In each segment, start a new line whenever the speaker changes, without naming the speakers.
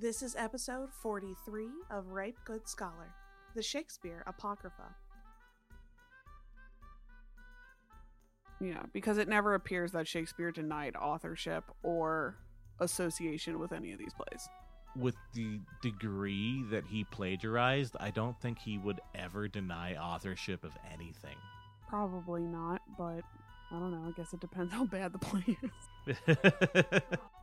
This is episode 43 of Ripe Good Scholar, the Shakespeare Apocrypha. Yeah, because it never appears that Shakespeare denied authorship or association with any of these plays.
With the degree that he plagiarized, I don't think he would ever deny authorship of anything.
Probably not, but I don't know. I guess it depends how bad the play is.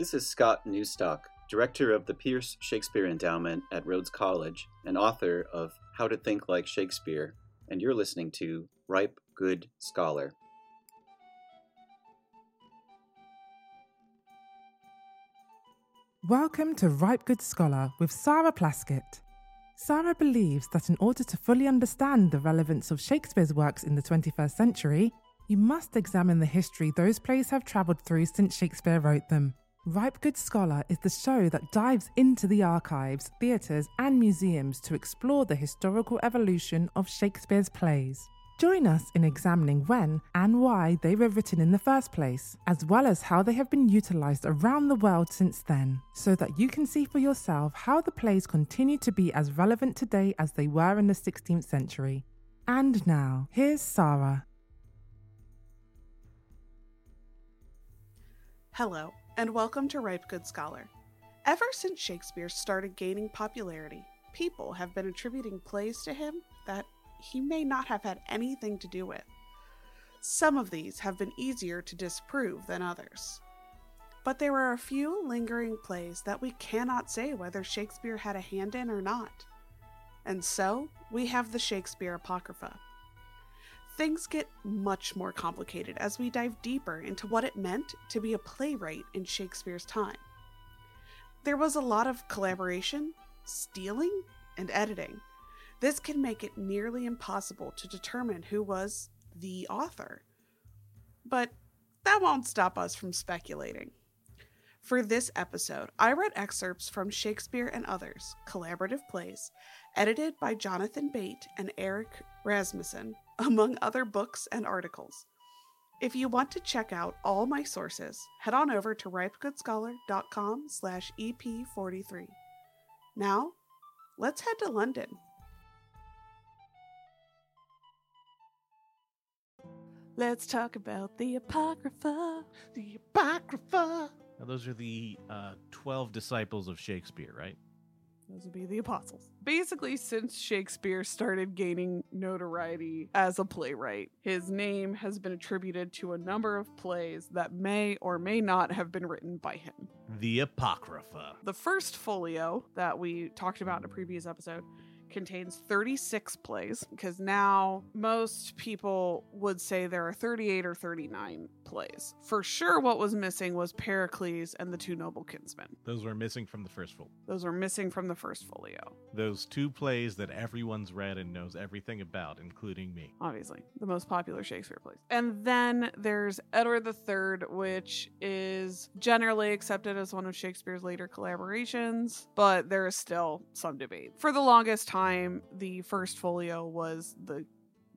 This is Scott Newstok, director of the Pearce Shakespeare Endowment at Rhodes College and author of How to Think Like Shakespeare, and you're listening to Ripe Good Scholar.
Welcome to Ripe Good Scholar with Sarah Plaskett. Sarah believes that in order to fully understand the relevance of Shakespeare's works in the 21st century, you must examine the history those plays have travelled through since Shakespeare wrote them. Ripe Good Scholar is the show that dives into the archives, theatres, and museums to explore the historical evolution of Shakespeare's plays. Join us in examining when and why they were written in the first place, as well as how they have been utilised around the world since then, so that you can see for yourself how the plays continue to be as relevant today as they were in the 16th century. And now, here's Sarah.
Hello, and welcome to Ripe Good Scholar. Ever since Shakespeare started gaining popularity, people have been attributing plays to him that he may not have had anything to do with. Some of these have been easier to disprove than others. But there are a few lingering plays that we cannot say whether Shakespeare had a hand in or not. And so, we have the Shakespeare Apocrypha. Things get much more complicated as we dive deeper into what it meant to be a playwright in Shakespeare's time. There was a lot of collaboration, stealing, and editing. This can make it nearly impossible to determine who was the author. But that won't stop us from speculating. For this episode, I read excerpts from Shakespeare and Others, collaborative plays, edited by Jonathan Bate and Eric Rasmussen, among other books and articles. If you want to check out all my sources, head on over to ripegoodscholar.com slash EP43. Now, let's head to London. Let's talk about the Apocrypha.
the Apocrypha. Now, those are the uh, 12 disciples of Shakespeare, right?
Those would be the apostles. Basically, since Shakespeare started gaining notoriety as a playwright, his name has been attributed to a number of plays that may or may not have been written by him.
The Apocrypha.
The first folio that we talked about in a previous episode contains 36 plays because now most people would say there are 38 or 39 plays. For sure, what was missing was Pericles and the Two Noble Kinsmen.
Those were missing from the first folio.
Those were missing from the first folio.
Those two plays that everyone's read and knows everything about, including me.
obviously the most popular Shakespeare plays. And then there's Edward III, which is generally accepted as one of Shakespeare's later collaborations, but there is still some debate. For the longest time, the first folio was the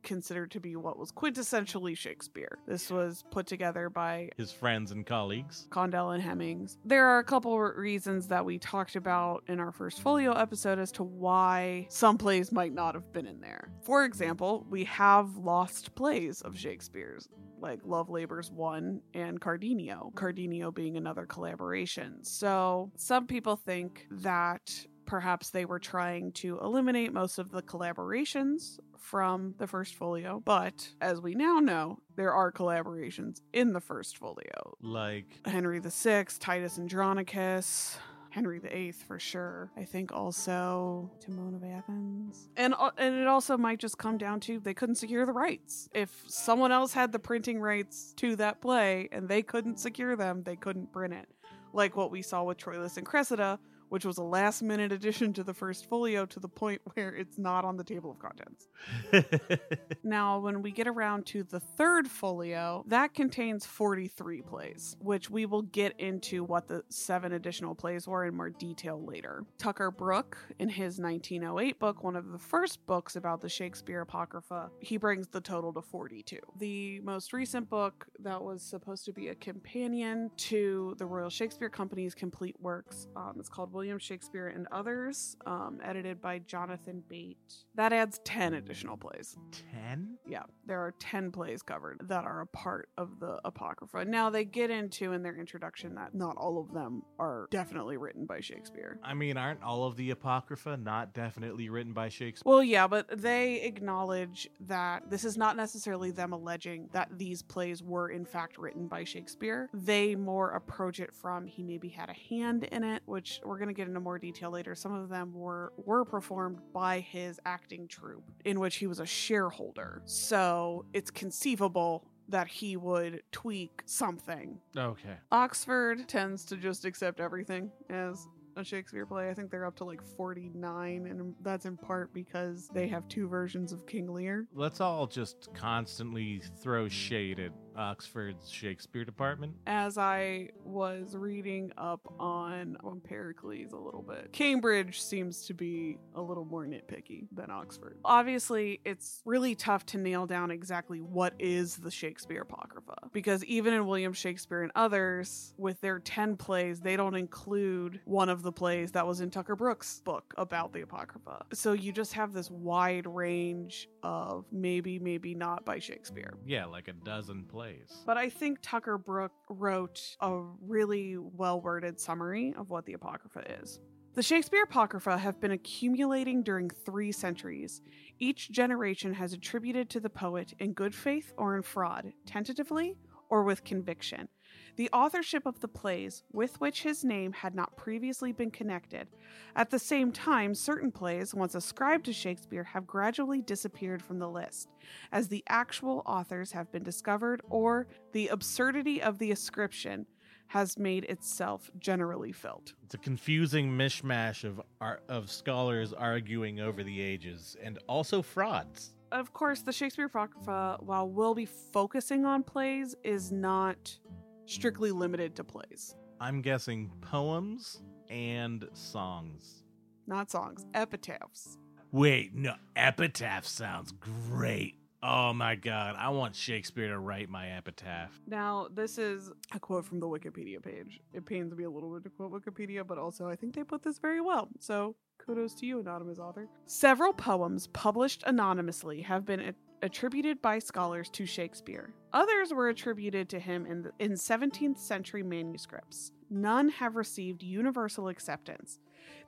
considered to be what was quintessentially Shakespeare. This was put together by
His friends and colleagues.
Condell and Hemmings. There are a couple reasons that we talked about in our first folio episode as to why some plays might not have been in there. For example, we have lost plays of Shakespeare's, like Love Labors Won and Cardenio, Cardenio being another collaboration. So some people think that perhaps they were trying to eliminate most of the collaborations from the first folio, but as we now know, there are collaborations in the first folio.
Like,
Henry VI, Titus Andronicus, Henry VIII for sure. I think also Timon of Athens. And and it also might just come down to they couldn't secure the rights. If someone else had the printing rights to that play and they couldn't secure them, they couldn't print it. Like what we saw with Troilus and Cressida, which was a last minute addition to the first folio to the point where it's not on the table of contents. Now, when we get around to the third folio, that contains 43 plays, which we will get into what the seven additional plays were in more detail later. Tucker Brooke, in his 1908 book, one of the first books about the Shakespeare Apocrypha, he brings the total to 42. The most recent book that was supposed to be a companion to the Royal Shakespeare Company's complete works, um, it's called William Shakespeare and Others, um, edited by Jonathan Bate. That adds 10 additional plays.
Ten?
Yeah, there are 10 plays covered that are a part of the Apocrypha. Now, they get into in their introduction that not all of them are definitely written by Shakespeare.
I mean, aren't all of the Apocrypha not definitely written by Shakespeare?
Well, yeah, but they acknowledge that this is not necessarily them alleging that these plays were in fact written by Shakespeare. They more approach it from he maybe had a hand in it, which we're going to get into more detail later. Some of them were were performed by his acting troupe in which he was a shareholder. So, it's conceivable that he would tweak something
Okay.
Oxford tends to just accept everything as a Shakespeare play. I think they're up to like 49, and that's in part because they have two versions of King Lear.
Let's all just constantly throw shade at Oxford's Shakespeare department.
As I was reading up on, on Pericles a little bit, Cambridge seems to be a little more nitpicky than Oxford. Obviously, it's really tough to nail down exactly what is the Shakespeare Apocrypha because even in William Shakespeare and others, with their 10 plays, they don't include one of the plays that was in Tucker Brooke's book about the Apocrypha. So you just have this wide range of maybe, maybe not by Shakespeare.
Yeah, like a dozen plays.
But I think Tucker Brooke wrote a really well worded summary of what the Apocrypha is. The Shakespeare Apocrypha have been accumulating during three centuries. Each generation has attributed to the poet in good faith or in fraud, tentatively or with conviction, the authorship of the plays with which his name had not previously been connected. At the same time, certain plays, once ascribed to Shakespeare, have gradually disappeared from the list, as the actual authors have been discovered or the absurdity of the ascription has made itself generally felt.
It's a confusing mishmash of ar- of scholars arguing over the ages and also frauds.
Of course, the Shakespeare Apocrypha, while we'll be focusing on plays, is not strictly limited to plays.
I'm guessing poems and songs.
Not songs, epitaphs.
Wait, no, epitaph sounds great. Oh my god, I want Shakespeare to write my epitaph.
Now, this is a quote from the Wikipedia page. It pains me a little bit to quote Wikipedia, but also I think they put this very well. So, kudos to you, anonymous author. Several poems published anonymously have been a- attributed by scholars to Shakespeare. Others were attributed to him in, the, in 17th century manuscripts. None have received universal acceptance.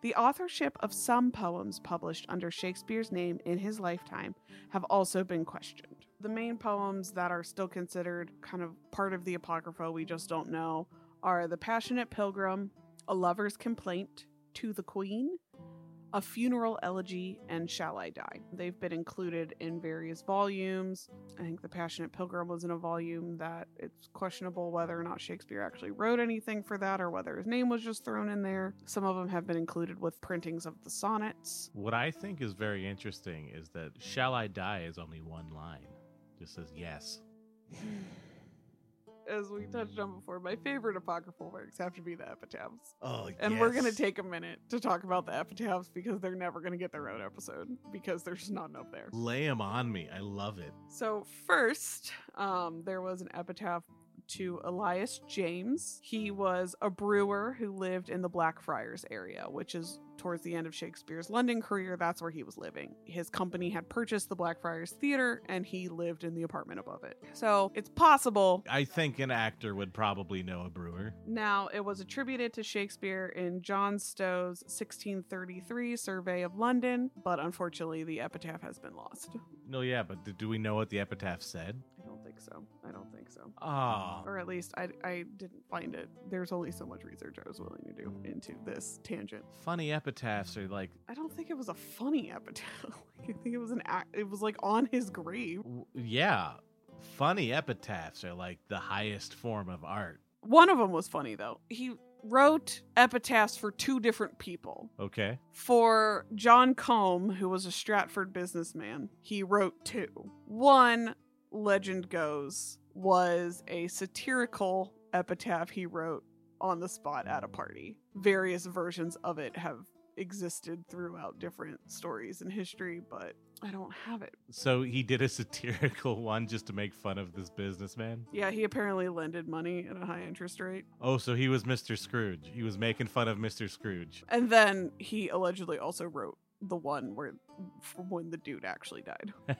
The authorship of some poems published under Shakespeare's name in his lifetime have also been questioned. The main poems that are still considered kind of part of the Apocrypha, we just don't know, are The Passionate Pilgrim, A Lover's Complaint, To the Queen, A Funeral Elegy, and Shall I Die. They've been included in various volumes. I think The Passionate Pilgrim was in a volume that it's questionable whether or not Shakespeare actually wrote anything for that or whether his name was just thrown in there. Some of them have been included with printings of the sonnets.
What I think is very interesting is that Shall I Die is only one line. It just says yes.
As we touched on before, my favorite apocryphal works have to be the epitaphs.
Oh,
And we're going to take a minute to talk about the epitaphs because they're never going to get their own episode because there's just not enough there.
lay them on me. I love it.
So, first, um, there was an epitaph to Elias James. He was a brewer who lived in the Blackfriars area, which is towards the end of Shakespeare's London career. That's where he was living. His company had purchased the Blackfriars Theater and he lived in the apartment above it. So, it's possible
I think an actor would probably know a brewer.
Now, it was attributed to Shakespeare in John Stow's 1633 Survey of London, but unfortunately, the epitaph has been lost.
No, yeah, but do we know what the epitaph said?
Think so. I don't think so.
Ah,
Or at least I, I didn't find it. There's only so much research I was willing to do into this tangent.
funny epitaphs are like,
I don't think it was a funny epitaph. Like, I think it was an act. It was like on his grave.
yeah, funny epitaphs are like the highest form of art.
One of them was funny though. He wrote epitaphs for two different people.
Okay.
For John Combe, who was a Stratford businessman, he wrote two. One, legend goes, was a satirical epitaph he wrote on the spot at a party. Various versions of it have existed throughout different stories in history, but I don't have it.
So he did a satirical one just to make fun of this businessman.
Yeah, he apparently lended money at a high interest rate.
Oh, so he was Mr. Scrooge. He was making fun of Mr. Scrooge.
And then he allegedly also wrote the one where when the dude actually died.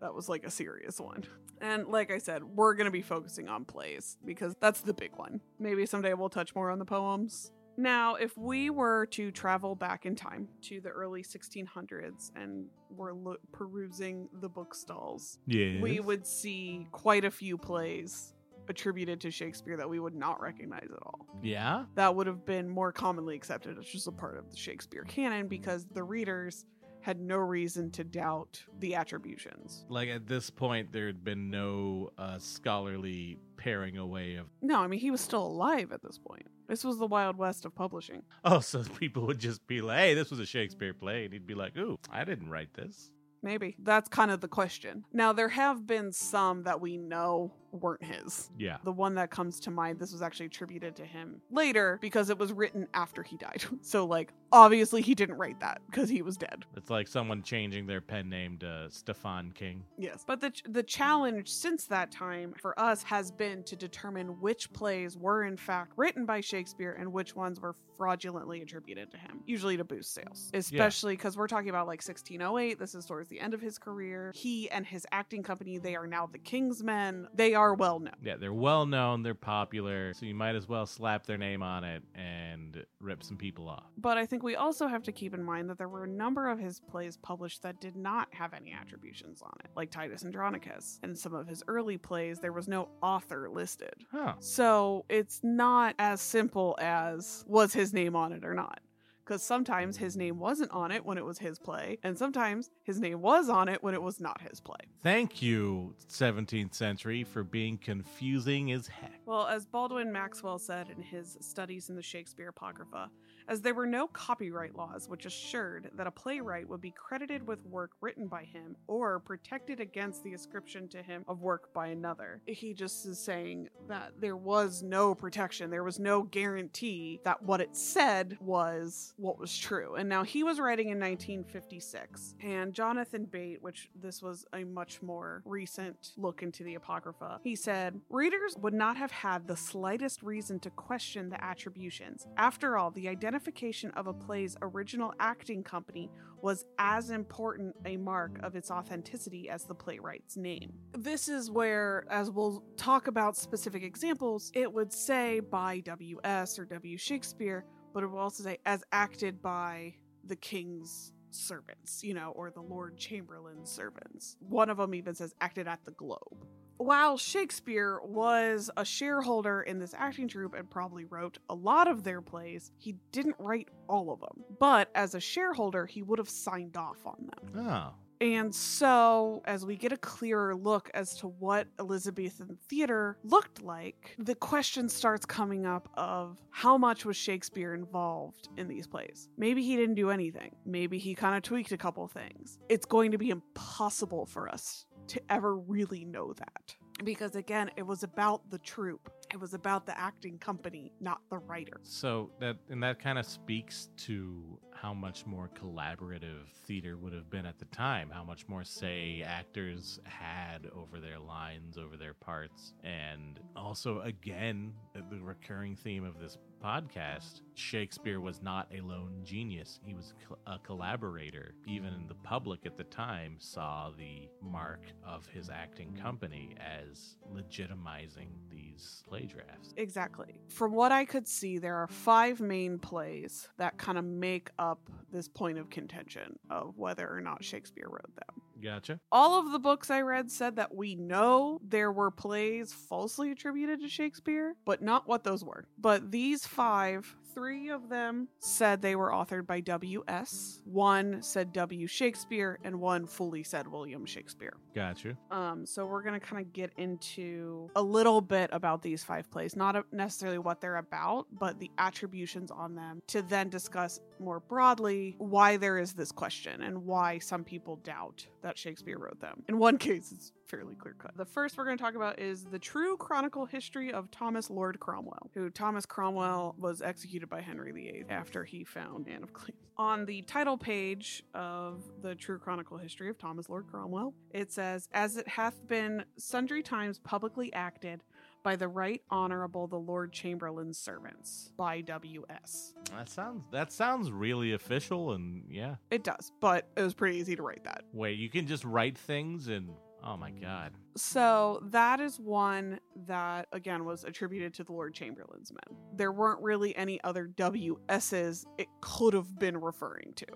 That was like a serious one. And like I said, we're going to be focusing on plays because that's the big one. Maybe someday we'll touch more on the poems. Now, if we were to travel back in time to the early 1600s and we're lo- perusing the bookstalls,
yeah.
we would see quite a few plays attributed to Shakespeare that we would not recognize at all.
Yeah?
That would have been more commonly accepted as just a part of the Shakespeare canon because the readers had no reason to doubt the attributions.
Like at this point, there had been no uh, scholarly paring away of.
No, I mean, he was still alive at this point. This was the Wild West of publishing.
Oh, so people would just be like, hey, this was a Shakespeare play. And he'd be like, ooh, I didn't write this.
Maybe. That's kind of the question. Now, there have been some that we know weren't his.
Yeah.
The one that comes to mind, this was actually attributed to him later because it was written after he died. So, like, obviously he didn't write that because he was dead.
It's like someone changing their pen name to Stefan King.
Yes. But the, the challenge since that time for us has been to determine which plays were in fact written by Shakespeare and which ones were fraudulently attributed to him, usually to boost sales. Especially because we're talking about like 1608. This is towards the end of his career. He and his acting company, they are now the King's Men. They are well known.
Yeah, they're well known, they're popular, so you might as well slap their name on it and rip some people off.
But I think we also have to keep in mind that there were a number of his plays published that did not have any attributions on it, like Titus Andronicus. And some of his early plays, there was no author listed.
Huh.
So it's not as simple as was his name on it or not. Because sometimes his name wasn't on it when it was his play, and sometimes his name was on it when it was not his play.
Thank you, 17th century, for being confusing as heck.
Well, as Baldwin Maxwell said in his studies in the Shakespeare Apocrypha, as there were no copyright laws which assured that a playwright would be credited with work written by him or protected against the ascription to him of work by another. He just is saying that there was no protection, there was no guarantee that what it said was what was true. And now he was writing in 1956, and Jonathan Bate, which this was a much more recent look into the Apocrypha, he said, Readers would not have had the slightest reason to question the attributions. After all, the identification of a play's original acting company was as important a mark of its authenticity as the playwright's name. This is where, as we'll talk about specific examples, it would say by W.S. or W. Shakespeare, but it will also say as acted by the king's servants, you know, or the Lord Chamberlain's servants. One of them even says acted at the Globe. While Shakespeare was a shareholder in this acting troupe and probably wrote a lot of their plays, he didn't write all of them. But as a shareholder, he would have signed off on them.
Oh.
And so, as we get a clearer look as to what Elizabethan theater looked like, the question starts coming up of how much was Shakespeare involved in these plays? Maybe he didn't do anything. Maybe he kind of tweaked a couple things. It's going to be impossible for us to ever really know that. Because again, it was about the troupe. It was about the acting company, not the writer.
So that and that kind of speaks to how much more collaborative theater would have been at the time, how much more say actors had over their lines, over their parts, and also again the recurring theme of this podcast, Shakespeare was not a lone genius. He was a collaborator. Even the public at the time saw the mark of his acting company as legitimizing these play drafts.
Exactly. From what I could see, there are five main plays that kind of make up this point of contention of whether or not Shakespeare wrote them.
Gotcha.
All of the books I read said that we know there were plays falsely attributed to Shakespeare, but not what those were. But these five Three of them said they were authored by W.S., one said W. Shakespeare, and one fully said William Shakespeare.
Got you.
Um, so we're gonna kind of get into a little bit about these five plays, not necessarily what they're about, but the attributions on them, to then discuss more broadly why there is this question and why some people doubt that Shakespeare wrote them. In one case, it's fairly clear cut. The first we're going to talk about is the true chronicle history of Thomas Lord Cromwell, who Thomas Cromwell was executed by Henry VIII after he found Anne of Cleves. On the title page of the true chronicle history of Thomas Lord Cromwell, it says, As it hath been sundry times publicly acted by the right honorable the Lord Chamberlain's servants by W.S.
That sounds that sounds really official and yeah.
It does, but it was pretty easy to write that.
Wait, you can just write things and oh my god.
So that is one that again was attributed to the Lord Chamberlain's men. There weren't really any other WSs it could have been referring to.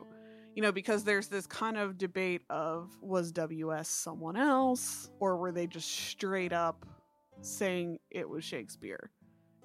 You know, because there's this kind of debate of was WS someone else or were they just straight up saying it was Shakespeare?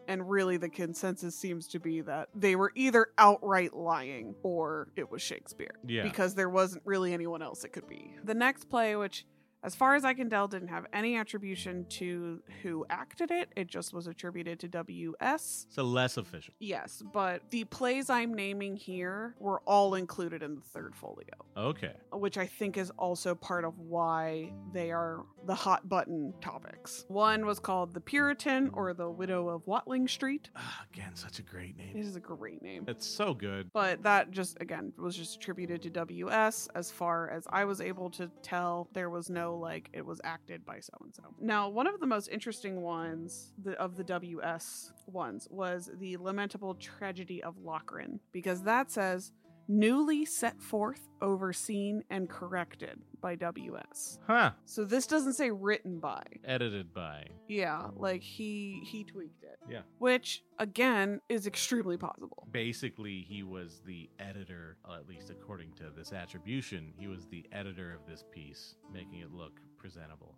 And really, the consensus seems to be that they were either outright lying or it was Shakespeare
Yeah.
because there wasn't really anyone else it could be. The next play, which as far as I can tell, didn't have any attribution to who acted it. It just was attributed to W.S.
so less official.
Yes, but the plays I'm naming here were all included in the third folio,
Okay.
which I think is also part of why they are the hot button topics. One was called The Puritan or The Widow of Watling Street.
Ah, again, such a great name.
It is a great name.
It's so good.
But that just, again, was just attributed to WS. As far as I was able to tell, there was no like, it was acted by so and so. Now, one of the most interesting ones the, of the WS ones was the lamentable tragedy of Locrine, because that says, newly set forth, overseen, and corrected by WS.
Huh.
So this doesn't say written by.
Edited by.
Yeah, like he he tweaked it.
Yeah.
Which again is extremely possible.
Basically, he was the editor, at least according to this attribution, he was the editor of this piece, making it look presentable.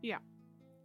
Yeah.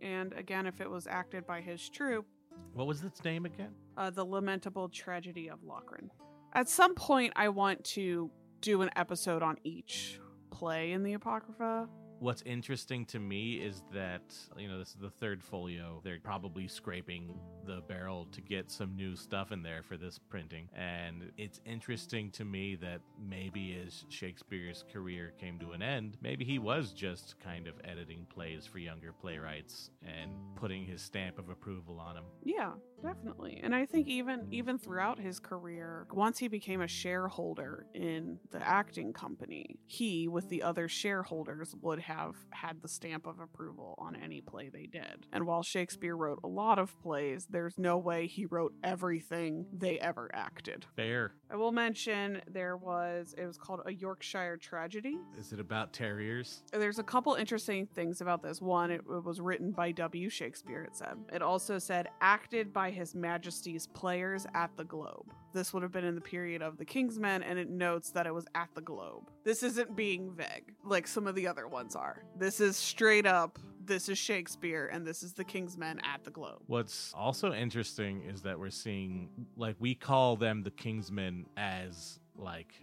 And again, if it was acted by his troupe,
What was its name again?
uh, the lamentable tragedy of Locrine. At some point, I want to do an episode on each play in the Apocrypha.
What's interesting to me is that, you know, this is the third folio. They're probably scraping the barrel to get some new stuff in there for this printing. And it's interesting to me that maybe as Shakespeare's career came to an end, maybe he was just kind of editing plays for younger playwrights and putting his stamp of approval on them.
Yeah, definitely. And I think even even throughout his career, once he became a shareholder in the acting company, he with the other shareholders would have had the stamp of approval on any play they did. And while Shakespeare wrote a lot of plays, there's no way he wrote everything they ever acted.
Fair.
I will mention there was it was called a Yorkshire tragedy.
Is it about terriers?
There's a couple interesting things about this. One, it, it was written by W. Shakespeare, it said. It also said acted by His Majesty's players at the Globe. This would have been in the period of the King's Men, and it notes that it was at the Globe. This isn't being vague like some of the other ones are. This is straight up. This is Shakespeare, and this is the King's Men at the Globe.
What's also interesting is that we're seeing, like, we call them the Kingsmen as, like,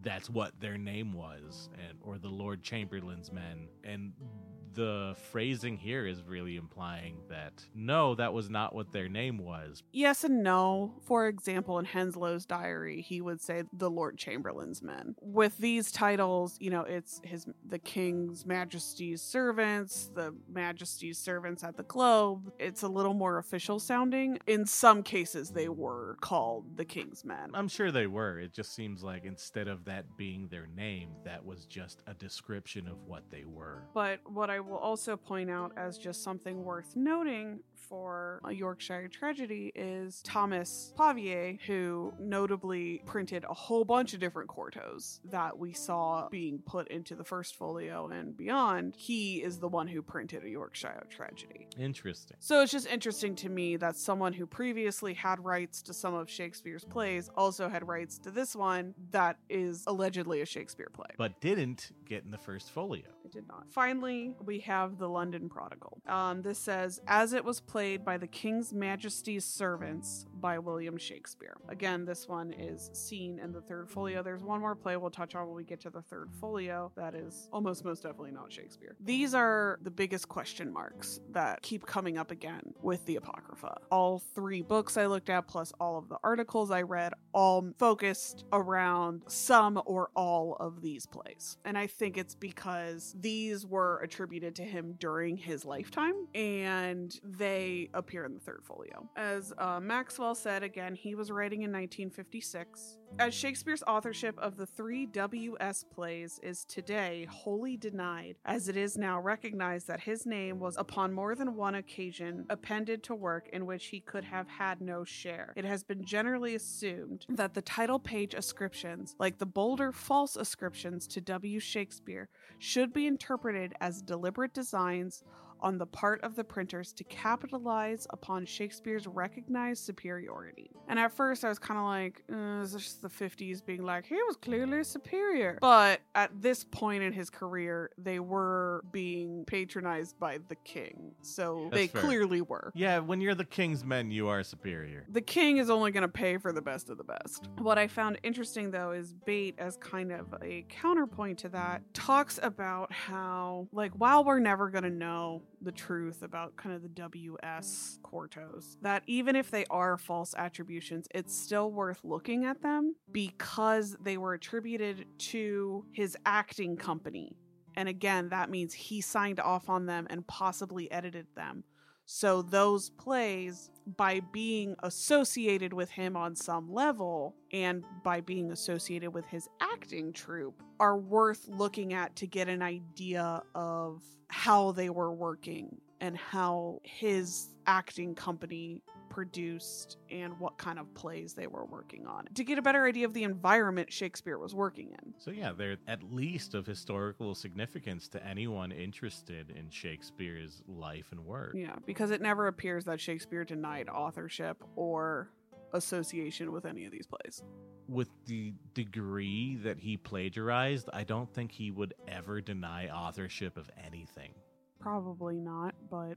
that's what their name was, and or the Lord Chamberlain's men, and the phrasing here is really implying that no, that was not what their name was.
Yes and no. For example, in Henslowe's diary, he would say the Lord Chamberlain's men. With these titles, you know, it's his the King's Majesty's servants, the Majesty's servants at the Globe. It's a little more official sounding. In some cases, they were called the King's men.
I'm sure they were. It just seems like instead of that being their name, that was just a description of what they were.
But what I will also point out as just something worth noting for a Yorkshire tragedy is Thomas Pavier, who notably printed a whole bunch of different quartos that we saw being put into the first folio and beyond. He is the one who printed a Yorkshire tragedy.
Interesting.
So it's just interesting to me that someone who previously had rights to some of Shakespeare's plays also had rights to this one that is allegedly a Shakespeare play.
But didn't get in the first folio.
I did not. Finally, we have the London Prodigal. Um, this says, as it was played by the King's Majesty's servants by William Shakespeare. Again, this one is seen in the third folio. There's one more play we'll touch on when we get to the third folio that is almost most definitely not Shakespeare. These are the biggest question marks that keep coming up again with the Apocrypha. All three books I looked at, plus all of the articles I read, all focused around some or all of these plays. And I think it's because these were attributed to him during his lifetime and they appear in the third folio. As uh, Maxwell said, again, he was writing in 1956. As Shakespeare's authorship of the three W.S. plays is today wholly denied, as it is now recognized that his name was upon more than one occasion appended to work in which he could have had no share. It has been generally assumed that the title page ascriptions, like the bolder false ascriptions to W. Shakespeare, should be interpreted as deliberate designs on the part of the printers to capitalize upon Shakespeare's recognized superiority. And at first, I was kind of like, uh, is this just the 50s being like, he was clearly superior? But at this point in his career, they were being patronized by the king. So
That's
they
fair.
clearly were.
Yeah, when you're the king's men, you are superior.
The king is only going to pay for the best of the best. What I found interesting though is Bate, as kind of a counterpoint to that, talks about how, like, while we're never going to know the truth about kind of the WS Quartos, that even if they are false attributions, it's still worth looking at them because they were attributed to his acting company. And again, that means he signed off on them and possibly edited them. So those plays, by being associated with him on some level and by being associated with his acting troupe, are worth looking at to get an idea of how they were working and how his acting company produced and what kind of plays they were working on to get a better idea of the environment Shakespeare was working in.
So yeah, they're at least of historical significance to anyone interested in Shakespeare's life and work.
Yeah, because it never appears that Shakespeare denied authorship or association with any of these plays.
With the degree that he plagiarized, I don't think he would ever deny authorship of anything.
Probably not, but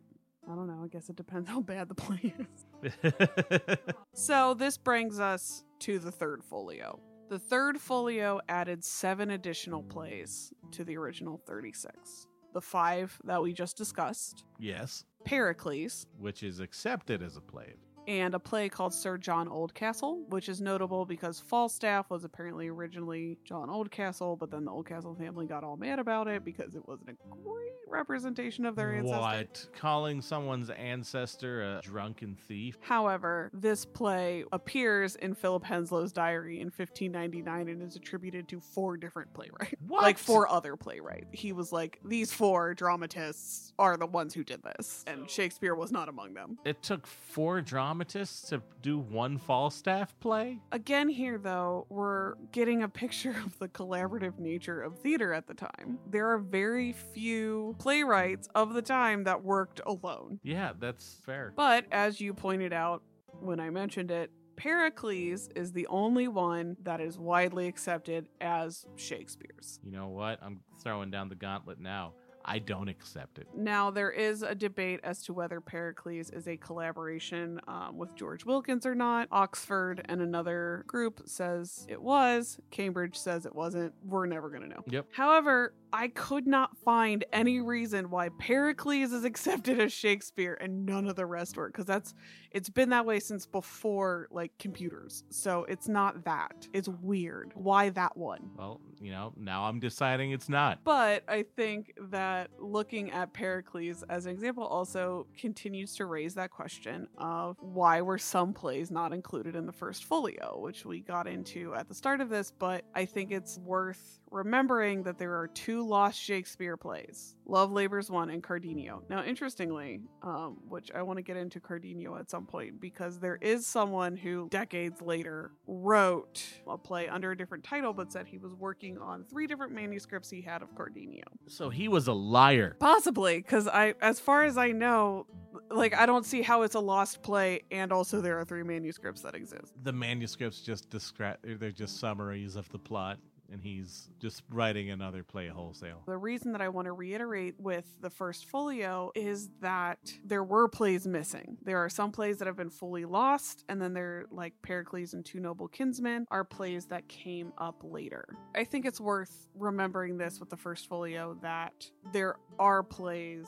I don't know. I guess it depends how bad the play is. So this brings us to the third folio. The third folio added seven additional plays to the original 36. The five that we just discussed,
yes,
Pericles,
which is accepted as a play.
And a play called Sir John Oldcastle, which is notable because Falstaff was apparently originally John Oldcastle, but then the Oldcastle family got all mad about it because it wasn't a great representation of their ancestor.
What? Calling someone's ancestor a drunken thief?
However, this play appears in Philip Henslowe's diary in 1599 and is attributed to four different playwrights.
What?
Like four other playwrights. He was like, these four dramatists are the ones who did this, and Shakespeare was not among them.
It took four dramatists to do one Falstaff play?
Again, here though, we're getting a picture of the collaborative nature of theater at the time. There are very few playwrights of the time that worked alone.
Yeah, that's fair.
But as you pointed out when I mentioned it, Pericles is the only one that is widely accepted as Shakespeare's.
You know what? I'm throwing down the gauntlet now. I don't accept it.
Now, there is a debate as to whether Pericles is a collaboration um, with George Wilkins or not. Oxford and another group says it was. Cambridge says it wasn't. We're never going to know.
Yep.
However, I could not find any reason why Pericles is accepted as Shakespeare and none of the rest were, because that's it's been that way since before like computers. So it's not that. It's weird. Why that one?
Well, you know, now I'm deciding it's not.
But I think that looking at Pericles as an example also continues to raise that question of why were some plays not included in the first folio, which we got into at the start of this, but I think it's worth remembering that there are two lost Shakespeare plays Love Labors Won and Cardenio. Now, interestingly, um, which I want to get into Cardenio at some point because there is someone who decades later wrote a play under a different title but said he was working on three different manuscripts he had of Cardenio.
So he was a liar.
Possibly, because I, as far as I know, like I don't see how it's a lost play, and also there are three manuscripts that exist.
The manuscripts just describe they're just summaries of the plot. And he's just writing another play wholesale.
The reason that I want to reiterate with the first folio is that there were plays missing. There are some plays that have been fully lost, and then there, like Pericles and Two Noble Kinsmen, are plays that came up later. I think it's worth remembering this with the first folio that there are plays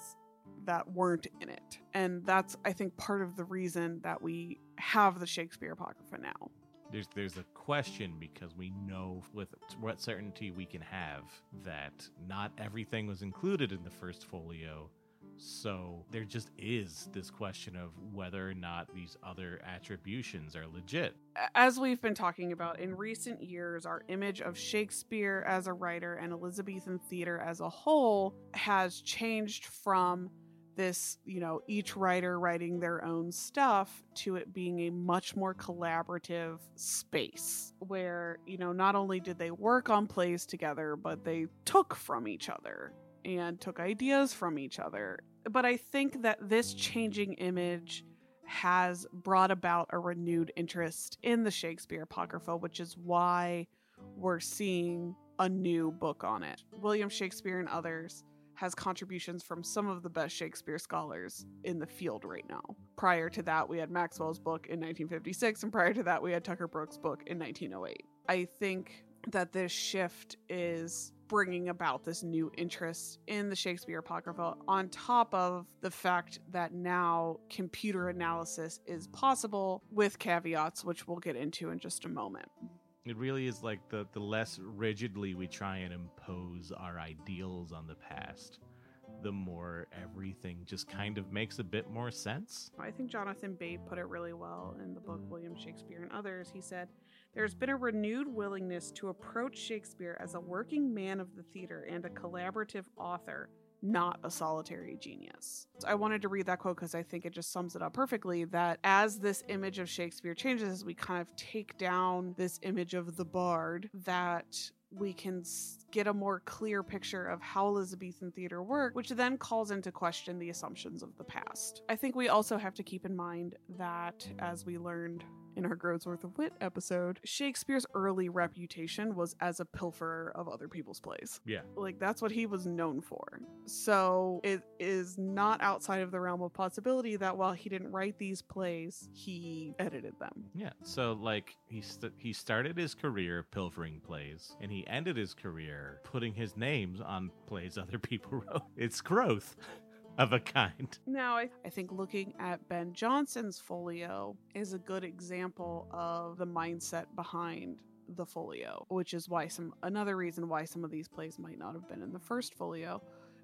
that weren't in it. And that's, I think, part of the reason that we have the Shakespeare Apocrypha now.
There's there's a question because we know with what certainty we can have that not everything was included in the first folio. So there just is this question of whether or not these other attributions are legit.
As we've been talking about in recent years, our image of Shakespeare as a writer and Elizabethan theater as a whole has changed from this, you know, each writer writing their own stuff to it being a much more collaborative space where, you know, not only did they work on plays together, but they took from each other and took ideas from each other. But I think that this changing image has brought about a renewed interest in the Shakespeare Apocrypha, which is why we're seeing a new book on it. William Shakespeare and others has contributions from some of the best Shakespeare scholars in the field right now. Prior to that, we had Maxwell's book in 1956, and prior to that, we had Tucker Brooke's book in 1908. I think that this shift is bringing about this new interest in the Shakespeare Apocrypha, on top of the fact that now computer analysis is possible with caveats, which we'll get into in just a moment.
It really is like the, the less rigidly we try and impose our ideals on the past, the more everything just kind of makes a bit more sense.
I think Jonathan Bate put it really well in the book mm-hmm. William Shakespeare and Others. He said, There's been a renewed willingness to approach Shakespeare as a working man of the theater and a collaborative author not a solitary genius. I wanted to read that quote because I think it just sums it up perfectly that as this image of Shakespeare changes, as we kind of take down this image of the bard, that we can get a more clear picture of how Elizabethan theater worked, which then calls into question the assumptions of the past. I think we also have to keep in mind that, as we learned in our Worth of Wit episode, Shakespeare's early reputation was as a pilferer of other people's plays.
Yeah.
Like, that's what he was known for. So, it is not outside of the realm of possibility that while he didn't write these plays, he edited them.
Yeah. So, like, he, st- he started his career pilfering plays, and he ended his career putting his names on plays other people wrote. It's growth of a kind.
Now, I, I think looking at Ben Jonson's folio is a good example of the mindset behind the folio, which is why some another reason why some of these plays might not have been in the first folio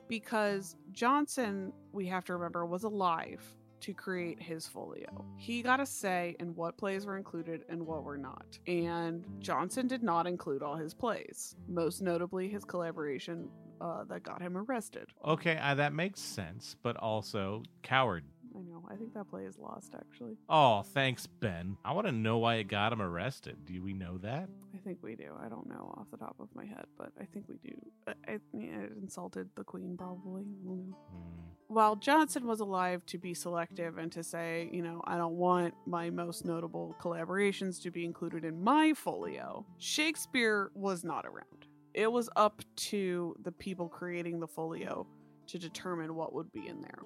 because Jonson, we have to remember, was alive to create his folio. He got a say in what plays were included and what were not. And Jonson did not include all his plays, most notably his collaboration uh, that got him arrested.
Okay, uh, that makes sense, but also coward.
I know. I think that play is lost, actually.
Oh, thanks, Ben. I want to know why it got him arrested. Do we know that?
I think we do. I don't know off the top of my head, but I think we do. I, I it insulted the queen, probably. Mm. While Jonson was alive to be selective and to say, you know, I don't want my most notable collaborations to be included in my folio, Shakespeare was not around it was up to the people creating the folio to determine what would be in there.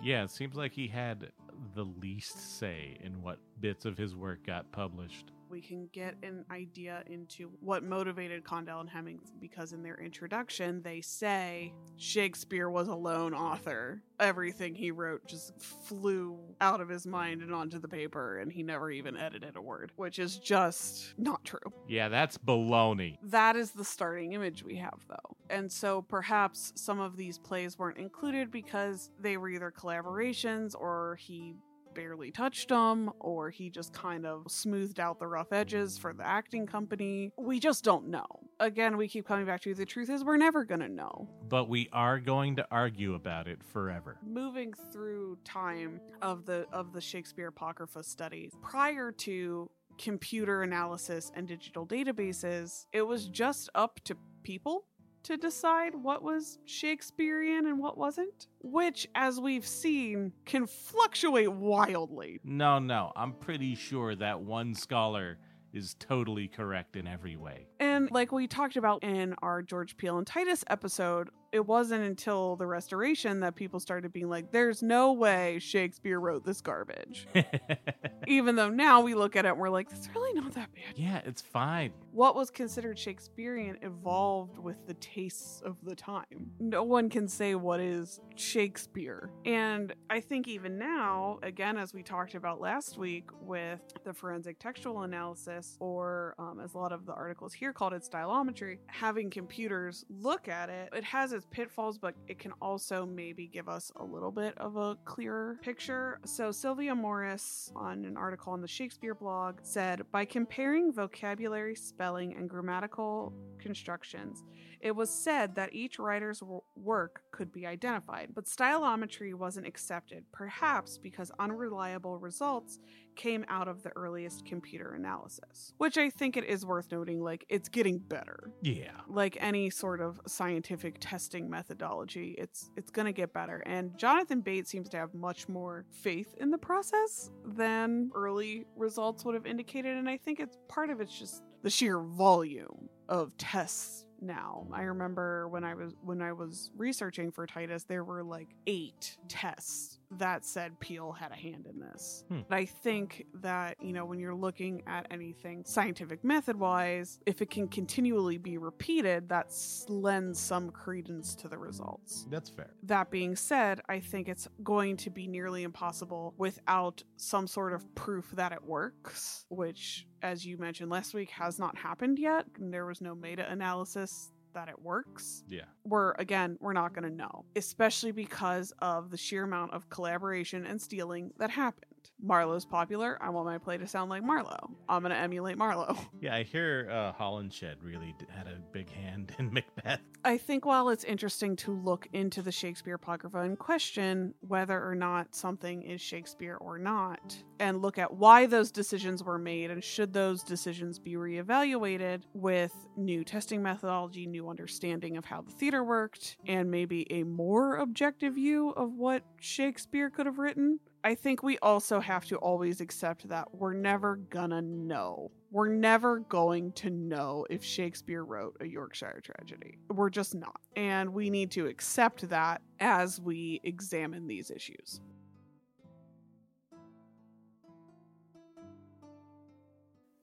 Yeah, it seems like he had the least say in what bits of his work got published
we can get an idea into what motivated Condell and Hemming because in their introduction they say Shakespeare was a lone author. Everything he wrote just flew out of his mind and onto the paper, and he never even edited a word, which is just not true.
Yeah, that's baloney.
That is the starting image we have, though. And so perhaps some of these plays weren't included because they were either collaborations or he barely touched him, or he just kind of smoothed out the rough edges for the acting company. We just don't know. Again, we keep coming back to the truth is we're never going to know.
But we are going to argue about it forever.
Moving through time of the of the Shakespeare Apocrypha studies, prior to computer analysis and digital databases, it was just up to people to decide what was Shakespearean and what wasn't, which, as we've seen, can fluctuate wildly.
No, no, I'm pretty sure that one scholar is totally correct in every way.
And like we talked about in our George Peele and Titus episode, it wasn't until the restoration that people started being like, there's no way Shakespeare wrote this garbage. Even though now we look at it and we're like, it's really not that bad.
yeah, it's fine.
What was considered Shakespearean evolved with the tastes of the time. No one can say what is Shakespeare. And I think even now, again, as we talked about last week with the forensic textual analysis, or um, as a lot of the articles here called it stylometry, having computers look at it, it has pitfalls, but it can also maybe give us a little bit of a clearer picture. So Sylvia Morris on an article on the Shakespeare blog said by comparing vocabulary, spelling, and grammatical constructions, it was said that each writer's work could be identified, but stylometry wasn't accepted, perhaps because unreliable results came out of the earliest computer analysis. Which I think it is worth noting, like, it's getting better.
Yeah.
Like any sort of scientific testing methodology, it's it's gonna get better. And Jonathan Bates seems to have much more faith in the process than early results would have indicated. And I think it's part of it's just the sheer volume of tests now. I remember when I was when I was researching for Titus, there were like eight tests that said Peele had a hand in this.
Hmm.
But I think that, you know, when you're looking at anything scientific method wise, if it can continually be repeated, that lends some credence to the results.
That's fair.
That being said, I think it's going to be nearly impossible without some sort of proof that it works, which, as you mentioned last week, has not happened yet. There was no meta analysis that it works.
Yeah.
We're, again, we're not going to know, especially because of the sheer amount of collaboration and stealing that happened. Marlowe's popular. I want my play to sound like Marlowe. I'm going to emulate Marlowe.
Yeah, I hear uh, Holinshed really had a big hand in Macbeth.
I think while it's interesting to look into the Shakespeare Apocrypha and question whether or not something is Shakespeare or not, and look at why those decisions were made and should those decisions be reevaluated with new testing methodology, new understanding of how the theater worked, and maybe a more objective view of what Shakespeare could have written. I think we also have to always accept that we're never gonna know. We're never going to know if Shakespeare wrote a Yorkshire tragedy. We're just not. And we need to accept that as we examine these issues.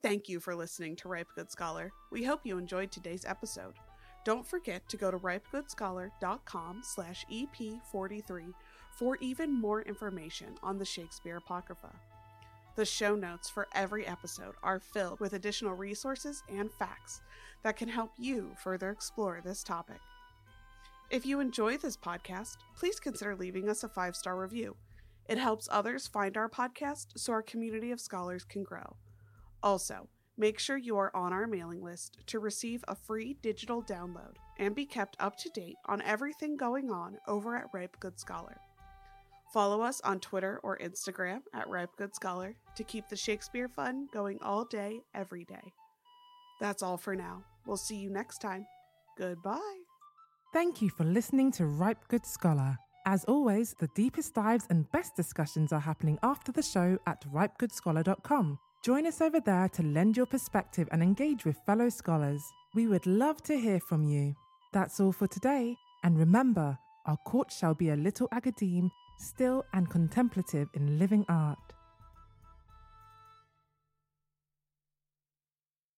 Thank you for listening to Ripe Good Scholar. We hope you enjoyed today's episode. Don't forget to go to ripegoodscholar.com slash EP43 for even more information on the Shakespeare Apocrypha. The show notes for every episode are filled with additional resources and facts that can help you further explore this topic. If you enjoy this podcast, please consider leaving us a five star review. It helps others find our podcast so our community of scholars can grow. Also, make sure you are on our mailing list to receive a free digital download and be kept up to date on everything going on over at Ripe Good Scholar. Follow us on Twitter or Instagram at Ripe Good Scholar to keep the Shakespeare fun going all day, every day. That's all for now. We'll see you next time. Goodbye.
Thank you for listening to Ripe Good Scholar. As always, the deepest dives and best discussions are happening after the show at ripegoodscholar.com. Join us over there to lend your perspective and engage with fellow scholars. We would love to hear from you. That's all for today, and remember, our court shall be a little academe, still and contemplative in living art.